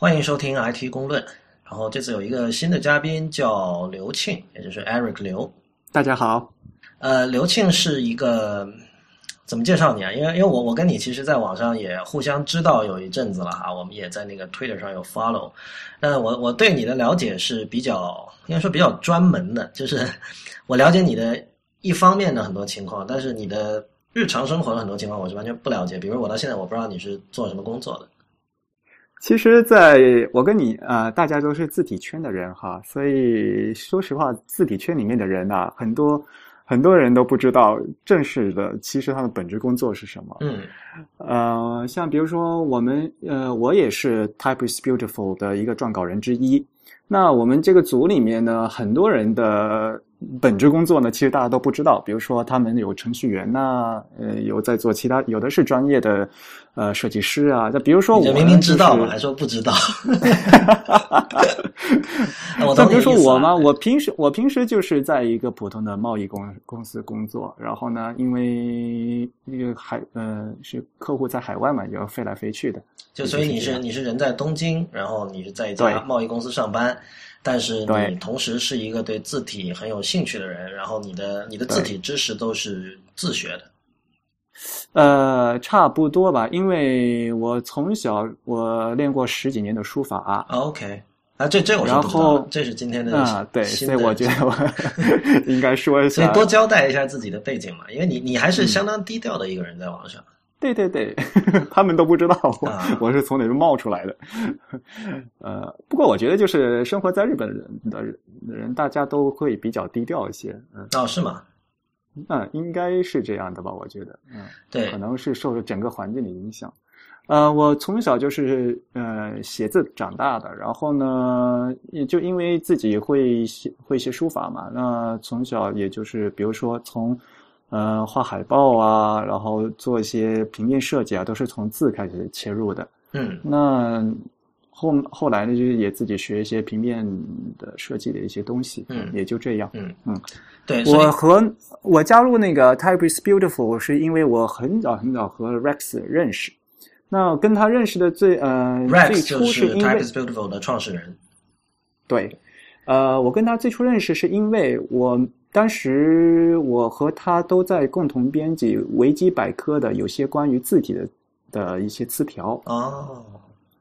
欢迎收听 IT 公论。然后这次有一个新的嘉宾叫刘庆，也就是 Eric 刘。大家好。呃，刘庆是一个怎么介绍你啊？因为因为我我跟你其实在网上也互相知道有一阵子了哈，我们也在那个 Twitter 上有 follow。那我我对你的了解是比较应该说比较专门的，就是 我了解你的一方面的很多情况，但是你的日常生活的很多情况我是完全不了解。比如我到现在我不知道你是做什么工作的。其实，在我跟你啊，大家都是字体圈的人哈，所以说实话，字体圈里面的人呐，很多很多人都不知道正式的，其实他的本职工作是什么。嗯，呃，像比如说我们呃，我也是 Type is Beautiful 的一个撰稿人之一。那我们这个组里面呢，很多人的。本职工作呢，其实大家都不知道。比如说，他们有程序员呐，呃，有在做其他，有的是专业的，呃，设计师啊。那比如说，我明明知道我，还说不知道。那比如说我嘛，我平时我平时就是在一个普通的贸易公公司工作。然后呢，因为那个海，呃，是客户在海外嘛，要飞来飞去的。就所以你是你是人在东京，然后你是在一家贸易公司上班。但是你同时是一个对字体很有兴趣的人，然后你的你的字体知识都是自学的，呃，差不多吧，因为我从小我练过十几年的书法。OK，啊，这这我然后这是今天的啊，对，所以我觉得我 应该说一下，所以多交代一下自己的背景嘛，因为你你还是相当低调的一个人，在网上。对对对，他们都不知道我我是从哪边冒出来的。呃，不过我觉得就是生活在日本人的人，大家都会比较低调一些。嗯，哦，是吗？嗯，应该是这样的吧？我觉得，嗯，对，可能是受整个环境的影响。呃，我从小就是呃写字长大的，然后呢，也就因为自己会写会写书法嘛，那从小也就是比如说从。嗯，画海报啊，然后做一些平面设计啊，都是从字开始切入的。嗯，那后后来呢，就是也自己学一些平面的设计的一些东西。嗯，也就这样。嗯嗯，对。我和我加入那个 Type is Beautiful 是因为我很早很早和 Rex 认识。那跟他认识的最呃最初是因为 Type is Beautiful 的创始人。对，呃，我跟他最初认识是因为我。当时我和他都在共同编辑维基百科的有些关于字体的的一些词条哦，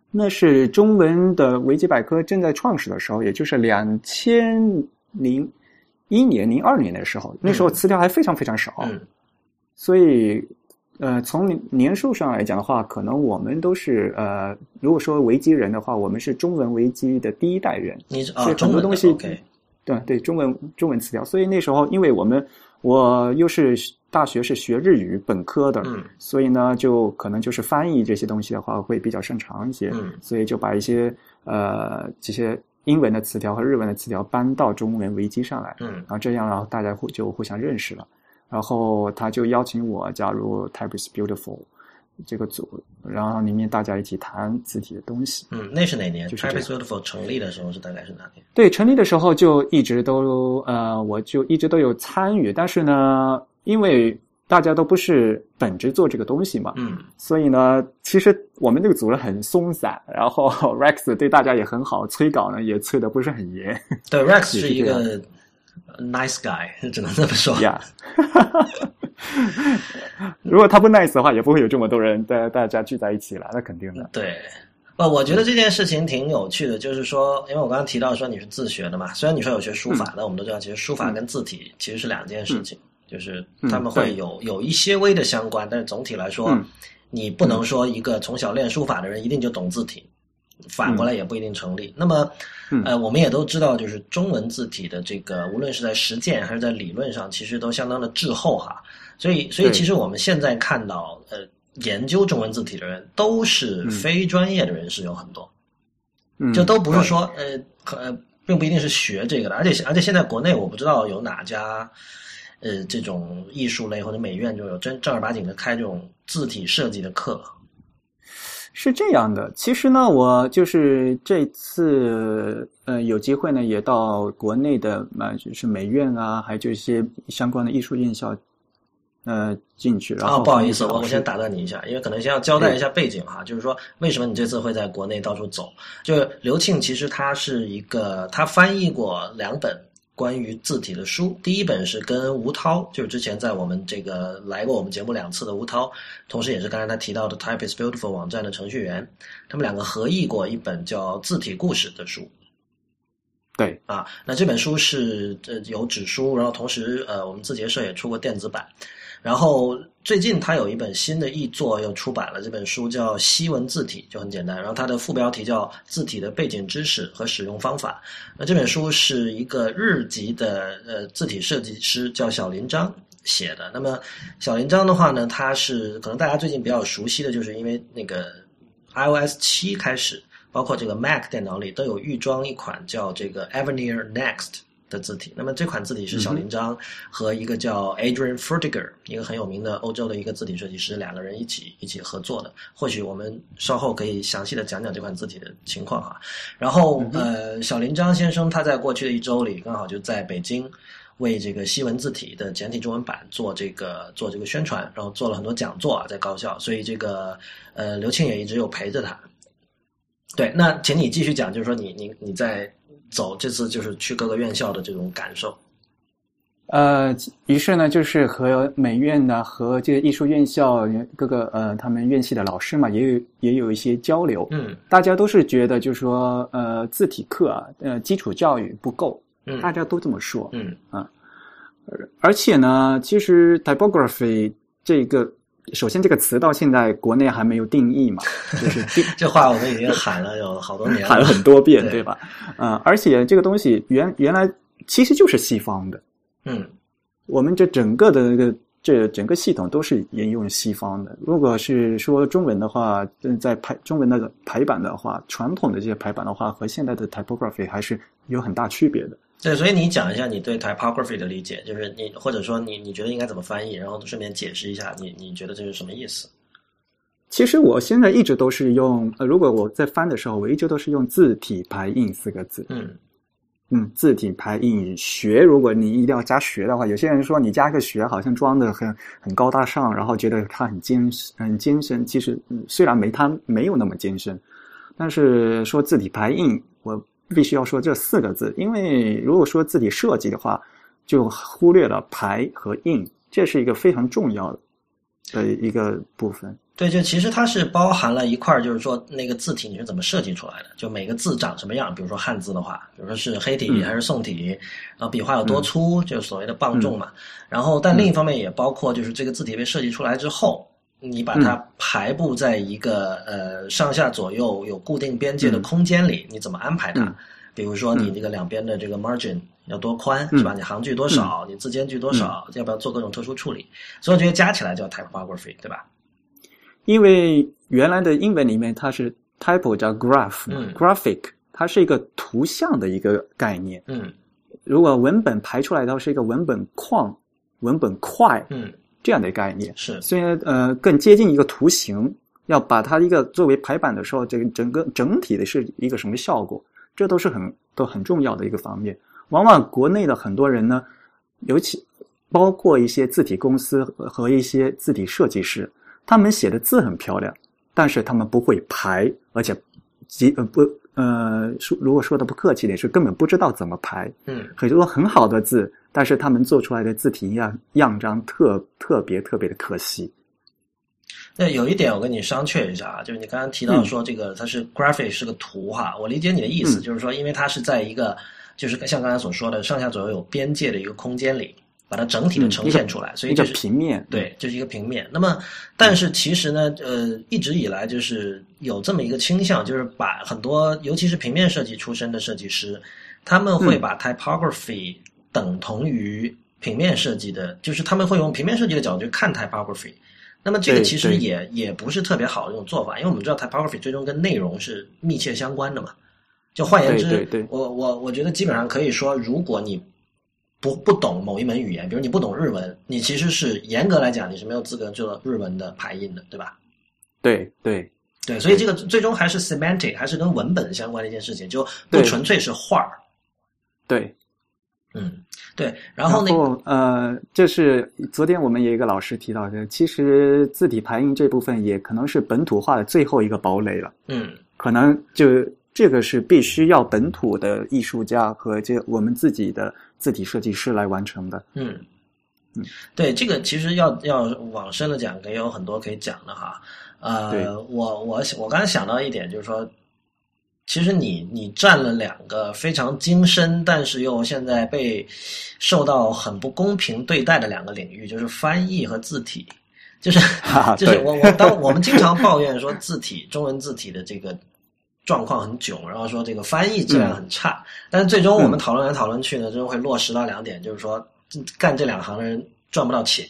那是中文的维基百科正在创始的时候，也就是两千零一年、零二年的时候，那时候词条还非常非常少，所以呃，从年数上来讲的话，可能我们都是呃，如果说维基人的话，我们是中文维基的第一代人，你是啊，很多东西。对对，中文中文词条，所以那时候因为我们我又是大学是学日语本科的，嗯，所以呢就可能就是翻译这些东西的话会比较擅长一些，嗯，所以就把一些呃这些英文的词条和日文的词条搬到中文维基上来，嗯，然后这样然后大家互就互相认识了，然后他就邀请我加入 Type is Beautiful。这个组，然后里面大家一起谈字体的东西。嗯，那是哪年？就是 Type is Beautiful 成立的时候是大概是哪年？对，成立的时候就一直都呃，我就一直都有参与。但是呢，因为大家都不是本职做这个东西嘛，嗯，所以呢，其实我们这个组呢很松散。然后 Rex 对大家也很好，催稿呢也催的不是很严。对，Rex 是一个 nice guy，只能这么说。Yeah。如果他不 nice 的话，也不会有这么多人大大家聚在一起了，那肯定的。对，呃，我觉得这件事情挺有趣的，就是说，因为我刚刚提到说你是自学的嘛，虽然你说有学书法，但我们都知道，其实书法跟字体其实是两件事情，就是他们会有有一些微的相关，但是总体来说，你不能说一个从小练书法的人一定就懂字体，反过来也不一定成立。那么，呃，我们也都知道，就是中文字体的这个，无论是在实践还是在理论上，其实都相当的滞后哈。所以，所以其实我们现在看到，呃，研究中文字体的人都是非专业的人士，有很多，嗯就都不是说，呃，呃，并不一定是学这个的，而且，而且现在国内我不知道有哪家，呃，这种艺术类或者美院就有真正儿八经的开这种字体设计的课。是这样的，其实呢，我就是这次，呃，有机会呢，也到国内的，啊，就是美院啊，还有一些相关的艺术院校。呃进去。然后不好意思，我我先打断你一下，因为可能先要交代一下背景哈，就是说为什么你这次会在国内到处走？就是刘庆其实他是一个，他翻译过两本。关于字体的书，第一本是跟吴涛，就是之前在我们这个来过我们节目两次的吴涛，同时也是刚才他提到的 Type is Beautiful 网站的程序员，他们两个合译过一本叫《字体故事》的书。对啊，那这本书是呃有纸书，然后同时呃我们字节社也出过电子版。然后最近他有一本新的译作又出版了，这本书叫《西文字体》，就很简单。然后它的副标题叫《字体的背景知识和使用方法》。那这本书是一个日籍的呃字体设计师叫小林章写的。那么小林章的话呢，他是可能大家最近比较熟悉的就是因为那个 iOS 七开始，包括这个 Mac 电脑里都有预装一款叫这个 Avenir Next。的字体，那么这款字体是小林章和一个叫 Adrian Fertiger，一个很有名的欧洲的一个字体设计师，两个人一起一起合作的。或许我们稍后可以详细的讲讲这款字体的情况哈。然后呃，小林章先生他在过去的一周里，刚好就在北京为这个西文字体的简体中文版做这个做这个宣传，然后做了很多讲座啊，在高校。所以这个呃，刘庆也一直有陪着他。对，那请你继续讲，就是说你你你在。走这次就是去各个院校的这种感受，呃，于是呢，就是和美院呢和这个艺术院校各个呃他们院系的老师嘛，也有也有一些交流。嗯，大家都是觉得就是说呃字体课啊，呃基础教育不够，嗯，大家都这么说。嗯啊，而且呢，其实 typography 这个。首先，这个词到现在国内还没有定义嘛，就是这话我们已经喊了有好多年，喊了很多遍，对吧？嗯，而且这个东西原原来其实就是西方的，嗯，我们这整个的那个这整个系统都是沿用西方的。如果是说中文的话，在排中文的排版的话，传统的这些排版的话，和现在的 typography 还是有很大区别的。对，所以你讲一下你对 typography 的理解，就是你或者说你你觉得应该怎么翻译，然后顺便解释一下你你觉得这是什么意思？其实我现在一直都是用，呃，如果我在翻的时候，我一直都是用字体排印四个字。嗯嗯，字体排印学，如果你一定要加学的话，有些人说你加个学好像装的很很高大上，然后觉得它很艰很艰深。其实虽然没它没有那么艰深，但是说字体排印我。必须要说这四个字，因为如果说字体设计的话，就忽略了排和印，这是一个非常重要的的一个部分。对，就其实它是包含了一块就是说那个字体你是怎么设计出来的，就每个字长什么样。比如说汉字的话，比如说是黑体还是宋体，然后笔画有多粗，就是所谓的磅重嘛。然后，但另一方面也包括就是这个字体被设计出来之后。你把它排布在一个呃上下左右有固定边界的空间里，你怎么安排它？比如说你这个两边的这个 margin 要多宽是吧？你行距多少？你字间距多少？要不要做各种特殊处理？所以这些加起来叫 typography，对吧？因为原来的英文里面它是 type 叫 graph，graphic 它是一个图像的一个概念。嗯，如果文本排出来的话是一个文本框、文本块。嗯。这样的概念是，虽然呃更接近一个图形，要把它一个作为排版的时候，这个整个整体的是一个什么效果，这都是很都很重要的一个方面。往往国内的很多人呢，尤其包括一些字体公司和一些字体设计师，他们写的字很漂亮，但是他们不会排，而且极呃不呃说如果说的不客气点，是根本不知道怎么排。嗯，很多很好的字。但是他们做出来的字体样样章特特别特别的可惜。那有一点我跟你商榷一下啊，就是你刚刚提到说这个它是 graphic 是个图哈，我理解你的意思，就是说因为它是在一个就是像刚才所说的上下左右有边界的一个空间里，把它整体的呈现出来，所以就是平面，对，就是一个平面。那么但是其实呢，呃，一直以来就是有这么一个倾向，就是把很多尤其是平面设计出身的设计师，他们会把 typography。等同于平面设计的，就是他们会用平面设计的角度去看 typography。那么这个其实也也不是特别好的一种做法，因为我们知道 typography 最终跟内容是密切相关的嘛。就换言之，我我我觉得基本上可以说，如果你不不懂某一门语言，比如你不懂日文，你其实是严格来讲你是没有资格做日文的排印的，对吧？对对对，所以这个最终还是 semantic，还是跟文本相关的一件事情，就不纯粹是画儿。对。嗯，对，然后那呃，这是昨天我们有一个老师提到的，其实字体排印这部分也可能是本土化的最后一个堡垒了。嗯，可能就这个是必须要本土的艺术家和这我们自己的字体设计师来完成的。嗯嗯，对，这个其实要要往深了讲，也有很多可以讲的哈。呃，我我我刚才想到一点，就是说。其实你你占了两个非常精深，但是又现在被受到很不公平对待的两个领域，就是翻译和字体。就是 就是我我当我们经常抱怨说字体中文字体的这个状况很囧，然后说这个翻译质量很差，但是最终我们讨论来讨论去呢，就会落实到两点，就是说干这两行的人赚不到钱，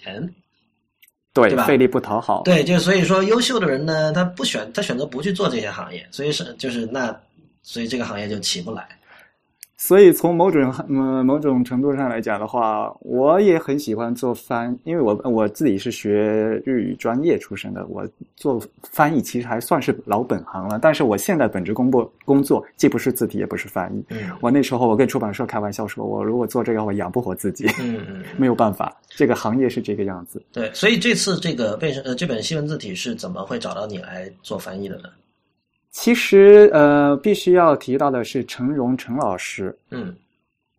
对吧？费力不讨好。对，就所以说优秀的人呢，他不选他选择不去做这些行业，所以是就是那。所以这个行业就起不来。所以从某种嗯某种程度上来讲的话，我也很喜欢做翻，因为我我自己是学日语专业出身的，我做翻译其实还算是老本行了。但是我现在本职工作工作既不是字体，也不是翻译。嗯，我那时候我跟出版社开玩笑说，我如果做这个，我养不活自己。嗯嗯，没有办法，这个行业是这个样子。对，所以这次这个变成呃这本西文字体是怎么会找到你来做翻译的呢？其实，呃，必须要提到的是陈荣陈老师。嗯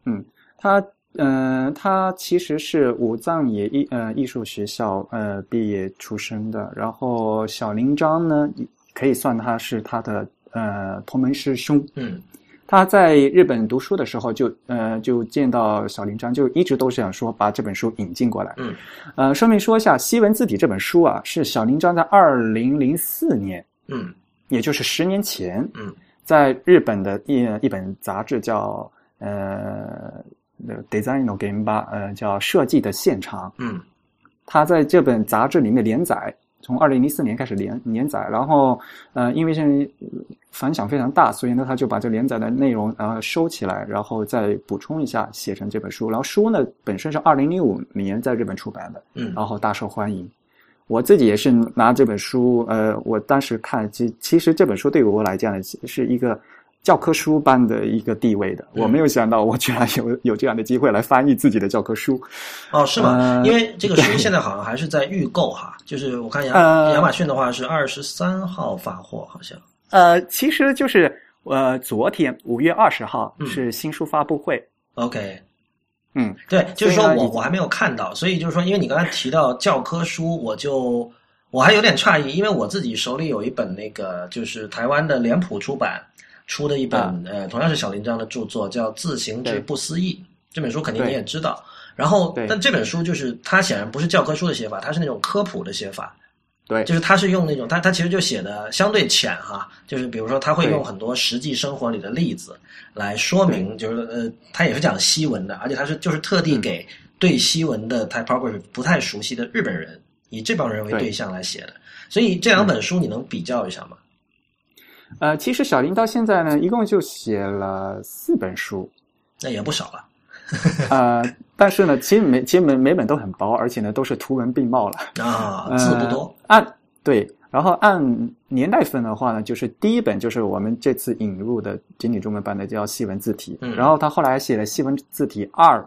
嗯，他嗯，他其实是武藏野艺呃艺术学校呃毕业出身的。然后小林章呢，可以算他是他的呃同门师兄。嗯，他在日本读书的时候就呃就见到小林章，就一直都是想说把这本书引进过来。嗯，呃，顺便说一下，《西文字体》这本书啊，是小林章在二零零四年。嗯。也就是十年前，嗯，在日本的一一本杂志叫呃《Design No Game》吧，呃，叫《设计的现场》。嗯，他在这本杂志里面连载，从二零零四年开始连连载，然后呃，因为现在反响非常大，所以呢，他就把这连载的内容呃收起来，然后再补充一下，写成这本书。然后书呢本身是二零零五年在日本出版的，嗯，然后大受欢迎。我自己也是拿这本书，呃，我当时看，其其实这本书对我来讲是一个教科书般的一个地位的。我没有想到，我居然有 有这样的机会来翻译自己的教科书。哦，是吗？因为这个书现在好像还是在预购哈，就是我看亚亚马逊的话是二十三号发货，好像。呃，其实就是呃，昨天五月二十号是新书发布会。OK。嗯，对，就是说我我还没有看到，所以就是说，因为你刚才提到教科书，我就我还有点诧异，因为我自己手里有一本那个就是台湾的脸谱出版出的一本呃，同样是小林章的著作，叫《自行之不思议》这本书，肯定你也知道。然后，但这本书就是它显然不是教科书的写法，它是那种科普的写法。对，就是他是用那种他他其实就写的相对浅哈，就是比如说他会用很多实际生活里的例子来说明，就是呃他也是讲西文的，而且他是就是特地给对西文的 typography 不太熟悉的日本人以这帮人为对。象来写的，所以这两本书你能比较一下吗？呃，其实小林到现在呢，一共就写了四本书，那也不少了。呃，但是呢，其实每其实每每本都很薄，而且呢都是图文并茂了。啊，字不多。按对，然后按年代分的话呢，就是第一本就是我们这次引入的简体中文版的叫《西文字体》，然后他后来写了《西文字体二》，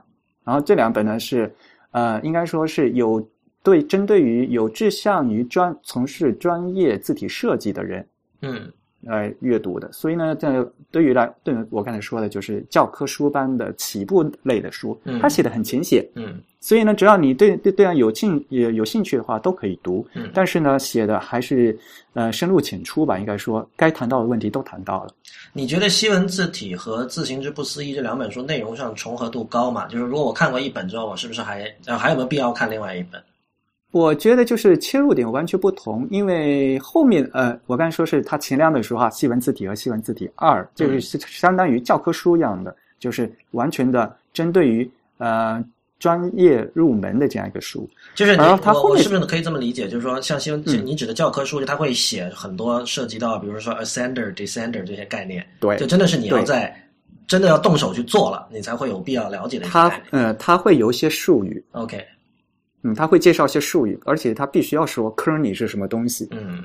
然后这两本呢是呃，应该说是有对针对于有志向于专从事专业字体设计的人，嗯。来阅读的，所以呢，在对于来对我刚才说的，就是教科书般的起步类的书，他写的很浅显，嗯，所以呢，只要你对对对有兴也有兴趣的话，都可以读，嗯，但是呢，写的还是呃深入浅出吧，应该说该谈到的问题都谈到了。你觉得《西文字体》和《自行之不思议》这两本书内容上重合度高吗？就是如果我看过一本之后，我是不是还还有没有必要看另外一本？我觉得就是切入点完全不同，因为后面呃，我刚才说是他前两本书哈，《西文字体》和《西文字体二》，就是相当于教科书一样的，就是完全的针对于呃专业入门的这样一个书。就是你我我是不是可以这么理解？就是说，像西文，你指的教科书，就他会写很多涉及到，比如说 ascender、descender 这些概念。对，就真的是你要在真的要动手去做了，你才会有必要了解的。他呃，他会有一些术语。OK。嗯，他会介绍一些术语，而且他必须要说 “kerny” 是什么东西。嗯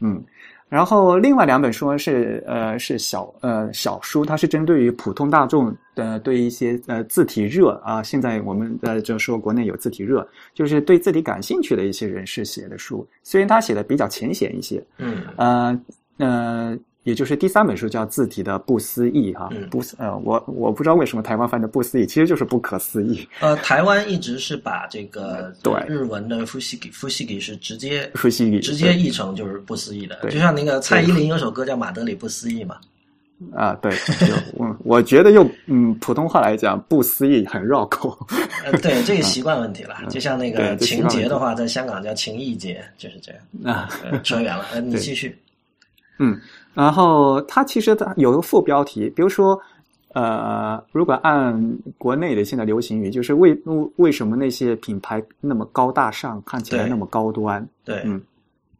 嗯，然后另外两本书是呃是小呃小书，它是针对于普通大众的对一些呃字体热啊，现在我们呃就说国内有字体热，就是对字体感兴趣的一些人士写的书。虽然他写的比较浅显一些，嗯呃呃。也就是第三本书叫《字体的不思议》哈，不呃，我我不知道为什么台湾翻的不思议，其实就是不可思议。呃，台湾一直是把这个 对日文的“夫西给”“夫西给”是直接夫西给直接译成就是不思议的，就像那个蔡依林有首歌叫《马德里不思议》嘛。啊，对，就我我觉得用嗯普通话来讲，不思议很绕口。呃，对，这个习惯问题了。就像那个情节的话，在香港叫情意节，就是这样。啊，扯远了，呃，你继续。嗯。然后它其实它有个副标题，比如说，呃，如果按国内的现在流行语，就是为为什么那些品牌那么高大上，看起来那么高端？对，嗯，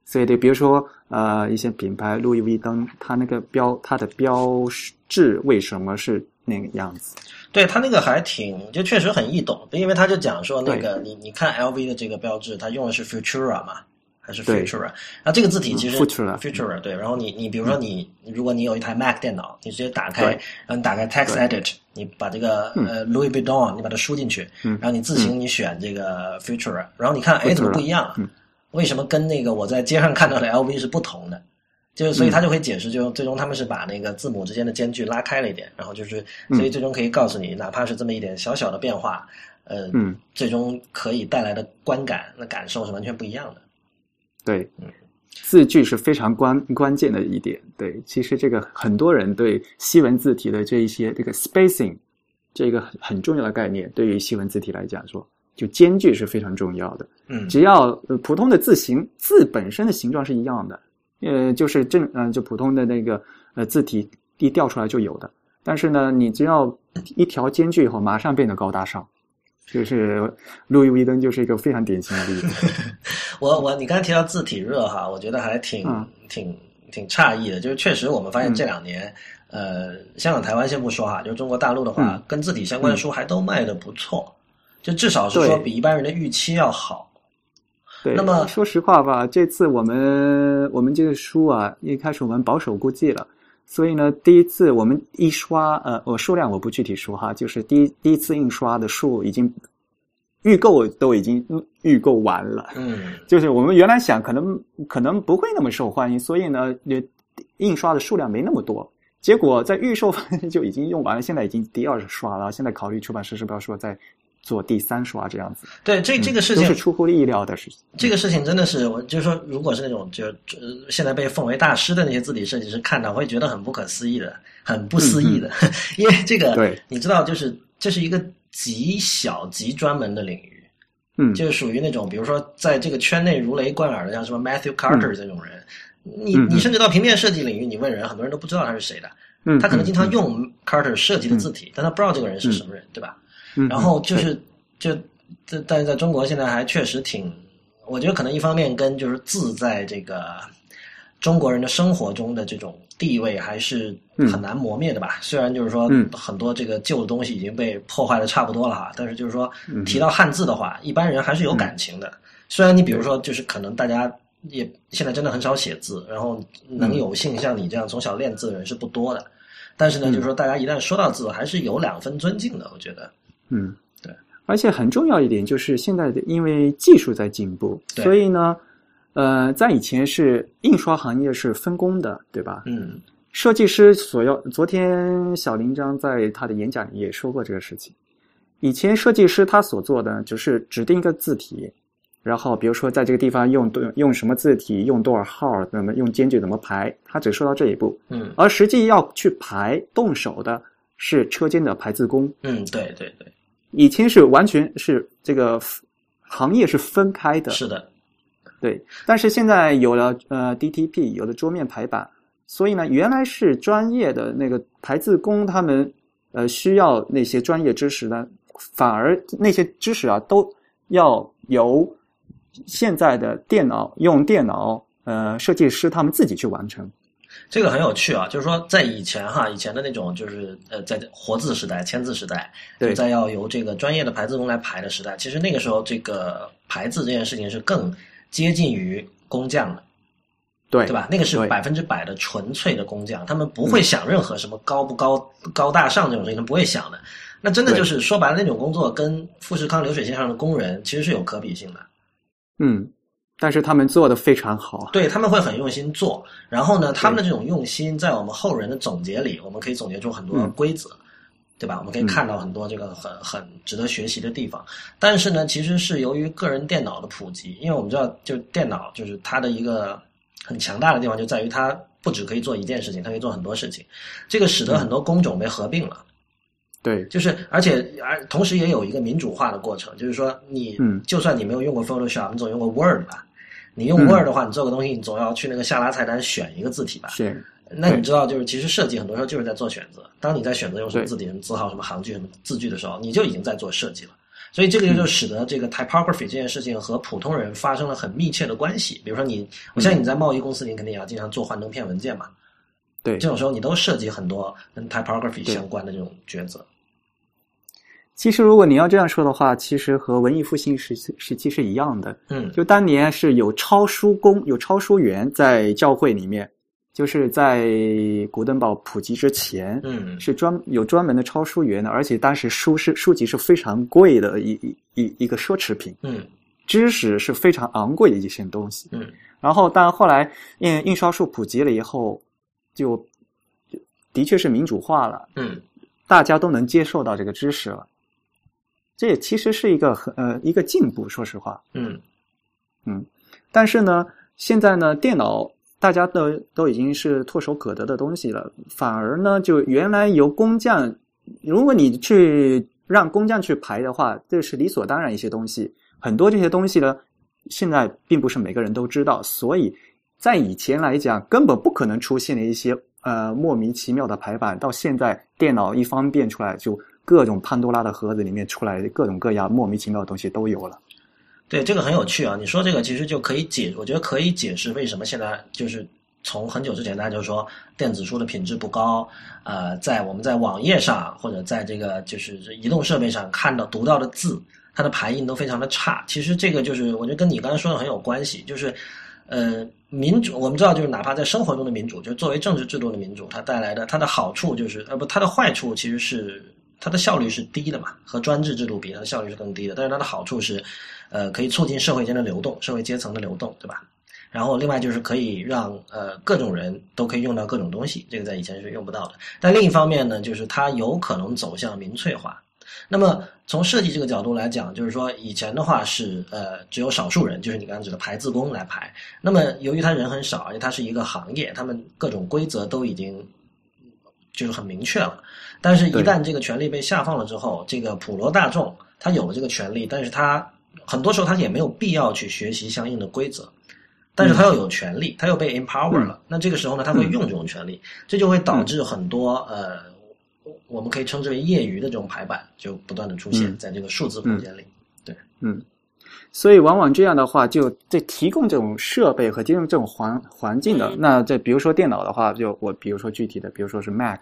所以对，比如说呃，一些品牌，路易威登，它那个标，它的标志为什么是那个样子？对，它那个还挺，就确实很易懂，因为他就讲说那个，你你看 LV 的这个标志，它用的是 Futura 嘛。还是 Futura，然后这个字体其实 Futura 对，然后你你比如说你如果你有一台 Mac 电脑，你直接打开，然后你打开 Text Edit，你把这个呃 Louis Vuitton 你把它输进去，然后你自行你选这个 Futura，然后你看哎怎么不一样？为什么跟那个我在街上看到的 LV 是不同的？就是所以他就会解释，就最终他们是把那个字母之间的间距拉开了一点，然后就是所以最终可以告诉你，哪怕是这么一点小小的变化，呃，最终可以带来的观感那感受是完全不一样的。对，字句是非常关关键的一点。对，其实这个很多人对西文字体的这一些这个 spacing 这个很重要的概念，对于西文字体来讲说，就间距是非常重要的。嗯，只要普通的字形字本身的形状是一样的，呃，就是正嗯，就普通的那个呃字体一调出来就有的。但是呢，你只要一条间距以后，马上变得高大上。就是路易威登就是一个非常典型的例子。我我你刚才提到字体热哈，我觉得还挺挺挺诧异的。就是确实我们发现这两年，呃，香港、台湾先不说哈，就是中国大陆的话，跟字体相关的书还都卖的不错，就至少是说比一般人的预期要好。对，那么说实话吧，这次我们我们这个书啊，一开始我们保守估计了。所以呢，第一次我们一刷，呃，我数量我不具体说哈，就是第一第一次印刷的数已经预购都已经预购完了。嗯，就是我们原来想可能可能不会那么受欢迎，所以呢，印刷的数量没那么多。结果在预售就已经用完了，现在已经第二刷了。现在考虑出版社是不是要说在。做第三刷这样子，对这这个事情是出乎意料的事情。这个事情真的是，我就是说，如果是那种就现在被奉为大师的那些字体设计师看到，会觉得很不可思议的，很不思议的，因为这个，对，你知道，就是这是一个极小极专门的领域，嗯，就是属于那种，比如说在这个圈内如雷贯耳的，像什么 Matthew Carter 这种人，你你甚至到平面设计领域，你问人，很多人都不知道他是谁的，嗯，他可能经常用 Carter 设计的字体，但他不知道这个人是什么人，对吧？然后就是，就，但但是在中国现在还确实挺，我觉得可能一方面跟就是字在这个中国人的生活中的这种地位还是很难磨灭的吧。虽然就是说很多这个旧的东西已经被破坏的差不多了哈，但是就是说提到汉字的话，一般人还是有感情的。虽然你比如说就是可能大家也现在真的很少写字，然后能有幸像你这样从小练字的人是不多的，但是呢，就是说大家一旦说到字，还是有两分尊敬的，我觉得。嗯，对，而且很重要一点就是现在的，因为技术在进步，所以呢，呃，在以前是印刷行业是分工的，对吧？嗯，设计师所要，昨天小林章在他的演讲里也说过这个事情。以前设计师他所做的就是指定一个字体，然后比如说在这个地方用多用什么字体，用多少号，怎么用间距怎么排，他只说到这一步。嗯，而实际要去排动手的是车间的排字工。嗯，对对对。以前是完全是这个行业是分开的，是的，对。但是现在有了呃 DTP，有了桌面排版，所以呢，原来是专业的那个排字工，他们呃需要那些专业知识呢，反而那些知识啊，都要由现在的电脑用电脑呃设计师他们自己去完成。这个很有趣啊，就是说在以前哈，以前的那种就是呃，在活字时代、签字时代，对，在要由这个专业的排字工来排的时代，其实那个时候这个排字这件事情是更接近于工匠的，对对吧？那个是百分之百的纯粹的工匠，他们不会想任何什么高不高高大上这种事情，他不会想的。那真的就是说白了，那种工作跟富士康流水线上的工人其实是有可比性的。嗯，但是他们做的非常好。对他们会很用心做，然后呢，他们的这种用心在我们后人的总结里，我们可以总结出很多规则，对吧？我们可以看到很多这个很很值得学习的地方。但是呢，其实是由于个人电脑的普及，因为我们知道，就电脑就是它的一个很强大的地方，就在于它不只可以做一件事情，它可以做很多事情，这个使得很多工种被合并了。对，就是而且而同时也有一个民主化的过程，就是说你，就算你没有用过 Photoshop，你总用过 Word 吧？你用 Word 的话，你做个东西，你总要去那个下拉菜单选一个字体吧？是。那你知道，就是其实设计很多时候就是在做选择。当你在选择用什么字体、什么字号、什么行距、什么字距的时候，你就已经在做设计了。所以这个就使得这个 typography 这件事情和普通人发生了很密切的关系。比如说你，我相信你在贸易公司，你肯定也要经常做幻灯片文件嘛？对，这种时候你都涉及很多跟 typography 相关的这种抉择。其实，如果你要这样说的话，其实和文艺复兴时期时期是一样的。嗯，就当年是有抄书工、有抄书员在教会里面，就是在古登堡普及之前，嗯，是专有专门的抄书员的，而且当时书是书籍是非常贵的一一一一个奢侈品。嗯，知识是非常昂贵的一些东西。嗯，然后，但后来印印刷术普及了以后，就的确是民主化了。嗯，大家都能接受到这个知识了。这也其实是一个很呃一个进步，说实话，嗯嗯，但是呢，现在呢，电脑大家都都已经是唾手可得的东西了，反而呢，就原来由工匠，如果你去让工匠去排的话，这是理所当然一些东西，很多这些东西呢，现在并不是每个人都知道，所以在以前来讲，根本不可能出现的一些呃莫名其妙的排版，到现在电脑一方便出来就。各种潘多拉的盒子里面出来各种各样莫名其妙的东西都有了。对，这个很有趣啊！你说这个其实就可以解，我觉得可以解释为什么现在就是从很久之前大家就说电子书的品质不高。呃，在我们在网页上或者在这个就是移动设备上看到读到的字，它的排印都非常的差。其实这个就是我觉得跟你刚才说的很有关系，就是呃，民主我们知道就是哪怕在生活中的民主，就作为政治制度的民主，它带来的它的好处就是呃不，它的坏处其实是。它的效率是低的嘛？和专制制度比，它的效率是更低的。但是它的好处是，呃，可以促进社会间的流动，社会阶层的流动，对吧？然后另外就是可以让呃各种人都可以用到各种东西，这个在以前是用不到的。但另一方面呢，就是它有可能走向民粹化。那么从设计这个角度来讲，就是说以前的话是呃只有少数人，就是你刚刚指的排字工来排。那么由于他人很少，而且它是一个行业，他们各种规则都已经就是很明确了。但是，一旦这个权利被下放了之后，这个普罗大众他有了这个权利，但是他很多时候他也没有必要去学习相应的规则，但是他又有权利，他又被 empower 了。那这个时候呢，他会用这种权利，这就会导致很多呃，我们可以称之为业余的这种排版就不断的出现在这个数字空间里。对，嗯，所以往往这样的话，就这提供这种设备和提供这种环环境的，那这比如说电脑的话，就我比如说具体的，比如说是 Mac。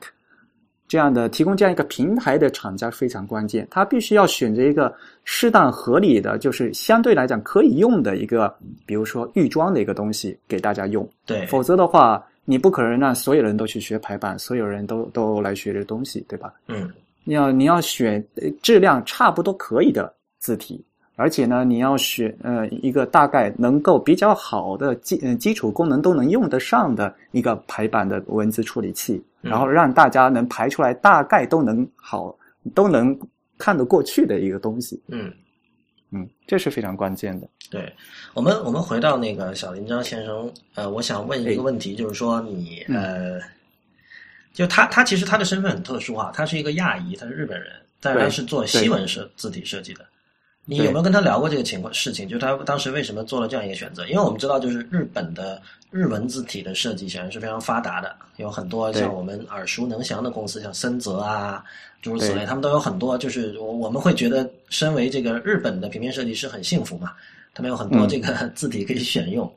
这样的提供这样一个平台的厂家非常关键，他必须要选择一个适当合理的，就是相对来讲可以用的一个，比如说预装的一个东西给大家用。对，否则的话，你不可能让所有人都去学排版，所有人都都来学这东西，对吧？嗯，你要你要选质量差不多可以的字体。而且呢，你要选呃一个大概能够比较好的基嗯基础功能都能用得上的一个排版的文字处理器，然后让大家能排出来大概都能好都能看得过去的一个东西。嗯嗯，这是非常关键的。对我们，我们回到那个小林章先生，呃，我想问一个问题，就是说你呃，就他他其实他的身份很特殊啊，他是一个亚裔，他是日本人，但是他是做西文设字体设计的。你有没有跟他聊过这个情况事情？就他当时为什么做了这样一个选择？因为我们知道，就是日本的日文字体的设计显然是非常发达的，有很多像我们耳熟能详的公司，像森泽啊，诸如此类，他们都有很多。就是我我们会觉得，身为这个日本的平面设计师很幸福嘛，他们有很多这个 字体可以选用。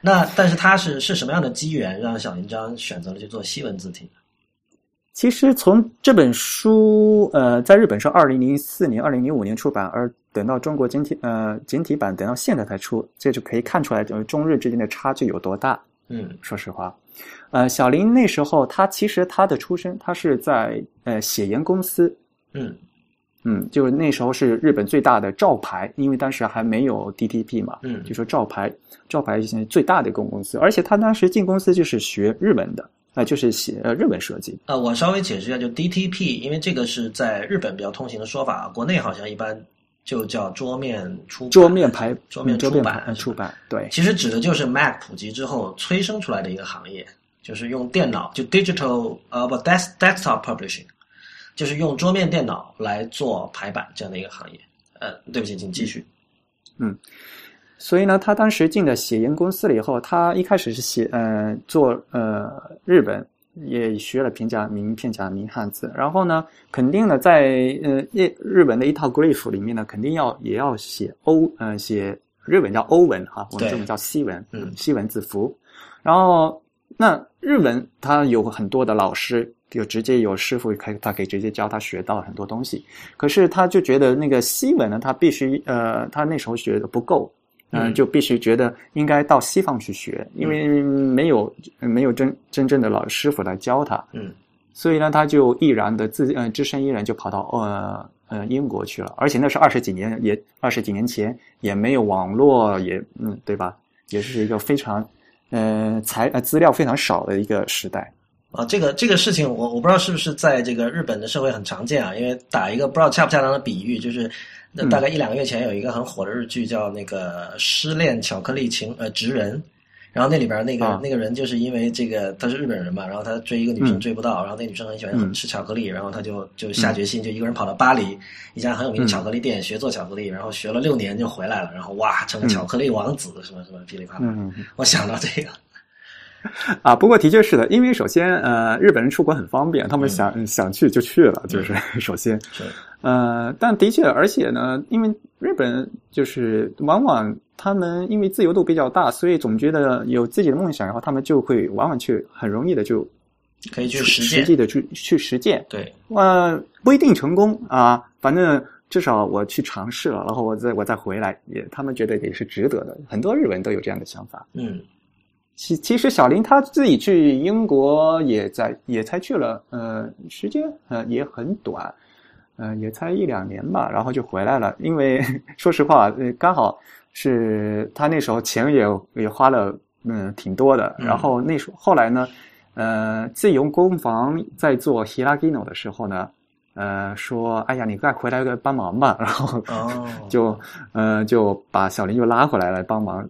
那但是他是是什么样的机缘让小林章选择了去做西文字体？其实从这本书，呃，在日本是二零零四年、二零零五年出版，而等到中国简体呃简体版等到现在才出，这就可以看出来，就是中日之间的差距有多大。嗯，说实话，呃，小林那时候他其实他的出身，他是在呃写研公司，嗯嗯，就是那时候是日本最大的照牌，因为当时还没有 DTP 嘛，嗯，就说照牌，照牌现在最大的一个公司，而且他当时进公司就是学日文的，啊，就是写呃日本设计。啊，我稍微解释一下，就 DTP，因为这个是在日本比较通行的说法，国内好像一般就叫桌面出桌面排桌面出版出版，对，其实指的就是 Mac 普及之后催生出来的一个行业，就是用电脑就 digital 呃不 desk desktop publishing。就是用桌面电脑来做排版这样的一个行业，呃，对不起，请继续。嗯，所以呢，他当时进的写研公司了以后，他一开始是写呃做呃日本也学了平假名片假名汉字，然后呢，肯定呢在呃日日本的一套 glyph 里面呢，肯定要也要写欧呃写日文叫欧文哈，我们中文叫西文，嗯，西文字符。然后那日文它有很多的老师。就直接有师傅可以，他可以直接教他学到很多东西。可是他就觉得那个西文呢，他必须呃，他那时候学的不够，嗯，就必须觉得应该到西方去学，因为没有没有真真正的老师傅来教他，嗯，所以呢，他就毅然的自呃只身一人就跑到呃呃英国去了。而且那是二十几年，也二十几年前也没有网络，也嗯对吧？也是一个非常呃材呃资料非常少的一个时代。啊，这个这个事情，我我不知道是不是在这个日本的社会很常见啊？因为打一个不知道恰不恰当的比喻，就是那大概一两个月前有一个很火的日剧叫那个《失恋巧克力情呃职人》，然后那里边那个那个人就是因为这个他是日本人嘛，然后他追一个女生追不到，然后那女生很喜欢吃巧克力，然后他就就下决心就一个人跑到巴黎一家很有名的巧克力店学做巧克力，然后学了六年就回来了，然后哇成了巧克力王子什么什么噼里啪啦，我想到这个。啊，不过的确是的，因为首先，呃，日本人出国很方便，他们想想去就去了，就是 首先，呃，但的确，而且呢，因为日本就是往往他们因为自由度比较大，所以总觉得有自己的梦想，然后他们就会往往去很容易的就可以去实际的去去实践，对，呃，不一定成功啊，反正至少我去尝试了，然后我再我再回来，也他们觉得也是值得的，很多日本人都有这样的想法，嗯。其其实小林他自己去英国也在也才去了，呃，时间呃也很短，呃也才一两年吧，然后就回来了。因为 说实话，呃刚好是他那时候钱也也花了嗯挺多的。然后那时候后来呢，呃自由工坊在做 Hiragino 的时候呢，呃说哎呀你快回来个帮忙吧，然后就呃就把小林又拉回来了帮忙。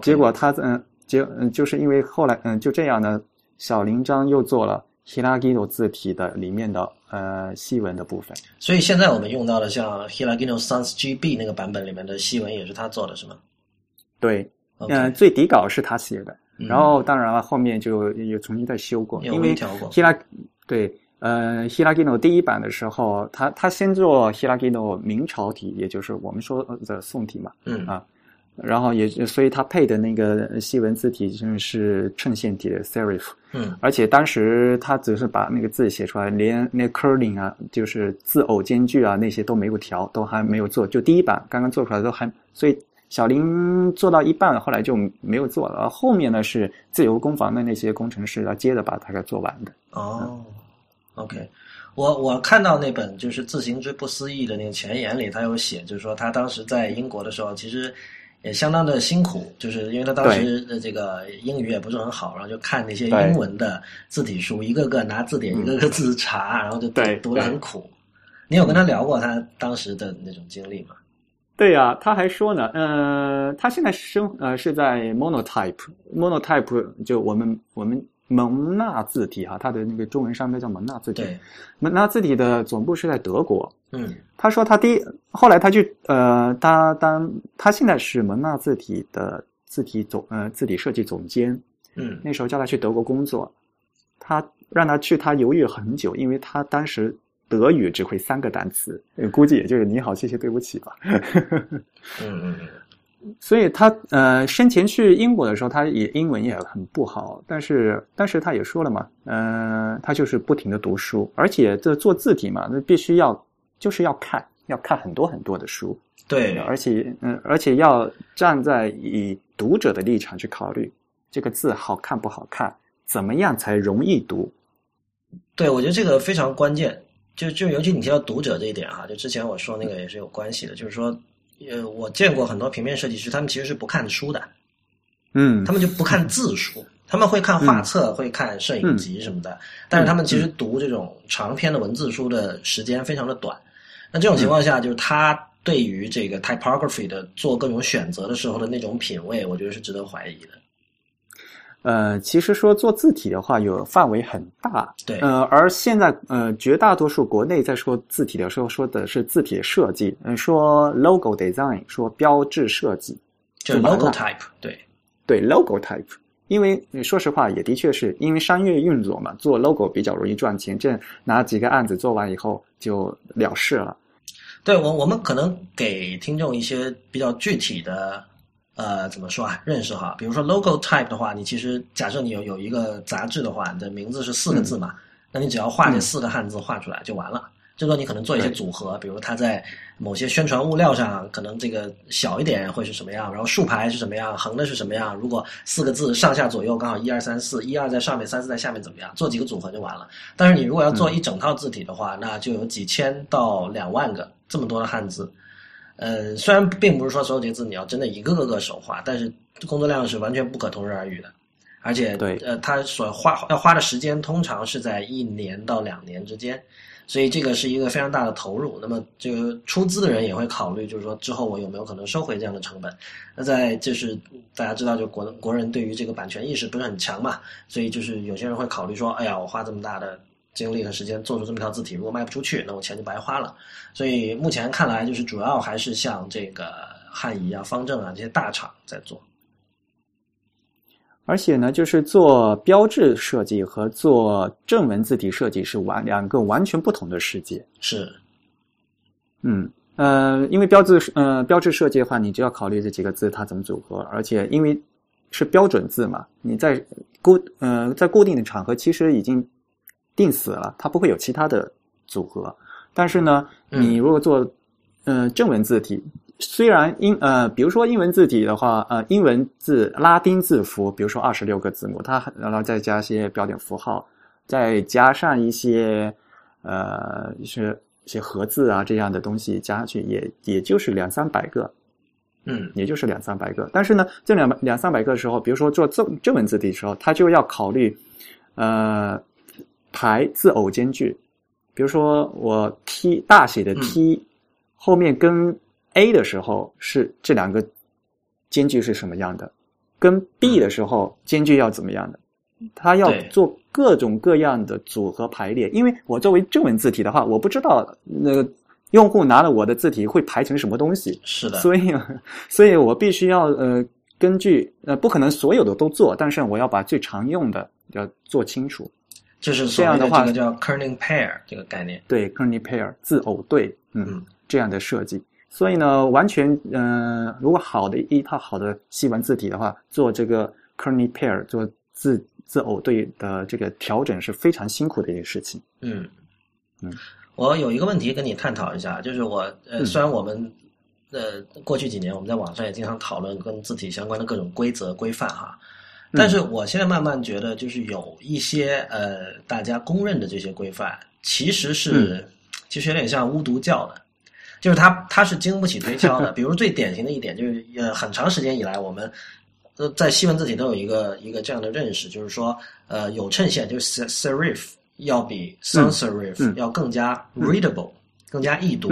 结果他嗯。就嗯，就是因为后来嗯，就这样呢，小林章又做了 Hiragino 字体的里面的呃细文的部分。所以现在我们用到的像 Hiragino Sans GB 那个版本里面的细文也是他做的，是吗？对，嗯，最底稿是他写的，然后当然了，后面就又重新再修过，因为 Hira 对呃 Hiragino 第一版的时候，他他先做 Hiragino 明朝体，也就是我们说的宋体嘛，嗯啊。然后也，所以他配的那个西文字体就是衬线体的 serif，嗯，而且当时他只是把那个字写出来，连那 curling 啊，就是字偶间距啊那些都没有调，都还没有做，就第一版刚刚做出来都还，所以小林做到一半，后来就没有做了，后面呢是自由工坊的那些工程师来接着把它给做完的。哦，OK，我我看到那本就是自行之不思议的那个前言里，他有写，就是说他当时在英国的时候，其实。也相当的辛苦，就是因为他当时的这个英语也不是很好，然后就看那些英文的字体书，一个个拿字典，一个个字查，然后就读读得很苦。你有跟他聊过他当时的那种经历吗？对呀，他还说呢，呃，他现在生呃是在 Monotype，Monotype 就我们我们。蒙纳字体哈，它的那个中文商标叫蒙纳字体。蒙纳字体的总部是在德国。嗯，他说他第后来他就呃，他当他现在是蒙纳字体的字体总呃字体设计总监。嗯，那时候叫他去德国工作，他让他去，他犹豫了很久，因为他当时德语只会三个单词，估计也就是你好，谢谢，对不起吧。嗯嗯嗯。所以他呃生前去英国的时候，他也英文也很不好，但是但是他也说了嘛，嗯，他就是不停的读书，而且这做字体嘛，那必须要就是要看，要看很多很多的书，对，而且嗯，而且要站在以读者的立场去考虑，这个字好看不好看，怎么样才容易读？对，我觉得这个非常关键。就就尤其你提到读者这一点哈，就之前我说那个也是有关系的，就是说，呃，我见过很多平面设计师，他们其实是不看书的，嗯，他们就不看字书，他们会看画册，会看摄影集什么的，但是他们其实读这种长篇的文字书的时间非常的短。那这种情况下，就是他对于这个 typography 的做各种选择的时候的那种品味，我觉得是值得怀疑的。呃，其实说做字体的话，有范围很大。对，呃，而现在呃，绝大多数国内在说字体的时候，说的是字体设计，嗯，说 logo design，说标志设计，就 logo type。对，对 logo type，因为说实话，也的确是因为商业运作嘛，做 logo 比较容易赚钱，这拿几个案子做完以后就了事了。对我，我们可能给听众一些比较具体的。呃，怎么说啊？认识哈，比如说 logo type 的话，你其实假设你有有一个杂志的话，你的名字是四个字嘛，那你只要画这四个汉字画出来就完了。最多你可能做一些组合，比如它在某些宣传物料上可能这个小一点会是什么样，然后竖排是什么样，横的是什么样。如果四个字上下左右刚好一二三四，一二在上面，三四在下面怎么样？做几个组合就完了。但是你如果要做一整套字体的话，那就有几千到两万个这么多的汉字。呃，虽然并不是说所有这些字你要真的一个个个手画，但是工作量是完全不可同日而语的，而且对，呃，他所花要花的时间通常是在一年到两年之间，所以这个是一个非常大的投入。那么这个出资的人也会考虑，就是说之后我有没有可能收回这样的成本？那在就是大家知道，就国国人对于这个版权意识不是很强嘛，所以就是有些人会考虑说，哎呀，我花这么大的。精力和时间做出这么一套字体，如果卖不出去，那我钱就白花了。所以目前看来，就是主要还是像这个汉仪啊、方正啊这些大厂在做。而且呢，就是做标志设计和做正文字体设计是完两个完全不同的世界。是，嗯呃，因为标志呃标志设计的话，你就要考虑这几个字它怎么组合，而且因为是标准字嘛，你在固呃在固定的场合其实已经。定死了，它不会有其他的组合。但是呢，你如果做呃正文字体，虽然英呃，比如说英文字体的话，呃，英文字拉丁字符，比如说二十六个字母，它然后再加一些标点符号，再加上一些呃一些一些盒字啊这样的东西加上去，也也就是两三百个，嗯，也就是两三百个。但是呢，这两两三百个的时候，比如说做正正文字体的时候，它就要考虑呃。排字偶间距，比如说我 T 大写的 T 后面跟 A 的时候是这两个间距是什么样的，跟 B 的时候间距要怎么样的？它要做各种各样的组合排列。因为我作为正文字体的话，我不知道那个用户拿了我的字体会排成什么东西。是的，所以所以我必须要呃根据呃不可能所有的都做，但是我要把最常用的要做清楚。就是这样的话，这个叫 kerning pair 这个概念。对，kerning pair 字偶对，嗯，这样的设计。所以呢，完全，嗯，如果好的一套好的西文字体的话，做这个 kerning pair 做字字偶对的这个调整是非常辛苦的一个事情。嗯嗯，我有一个问题跟你探讨一下，就是我呃，虽然我们呃过去几年我们在网上也经常讨论跟字体相关的各种规则规范哈。但是我现在慢慢觉得，就是有一些呃，大家公认的这些规范，其实是其实有点像巫毒教的，就是它它是经不起推敲的。比如最典型的一点，就是呃，很长时间以来，我们呃在西文字体都有一个一个这样的认识，就是说呃有衬线，就是 serif 要比 sans serif 要更加 readable。更加易读，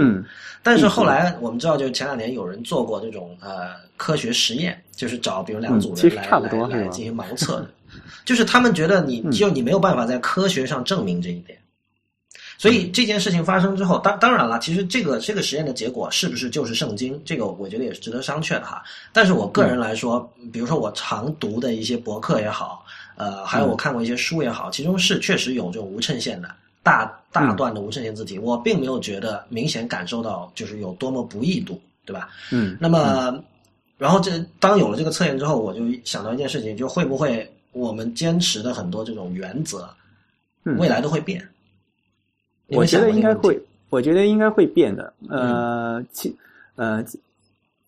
但是后来我们知道，就是前两年有人做过这种呃科学实验，就是找比如两组人来来来进行盲测的，就是他们觉得你就你没有办法在科学上证明这一点，所以这件事情发生之后，当当然了，其实这个这个实验的结果是不是就是圣经，这个我觉得也是值得商榷的哈。但是我个人来说，比如说我常读的一些博客也好，呃，还有我看过一些书也好，其中是确实有这种无衬线的。大大段的无衬线字体，我并没有觉得明显感受到就是有多么不易读，对吧？嗯。那么，然后这当有了这个测验之后，我就想到一件事情，就会不会我们坚持的很多这种原则，未来都会变？我觉得应该会，我觉得应该会变的。呃，其呃，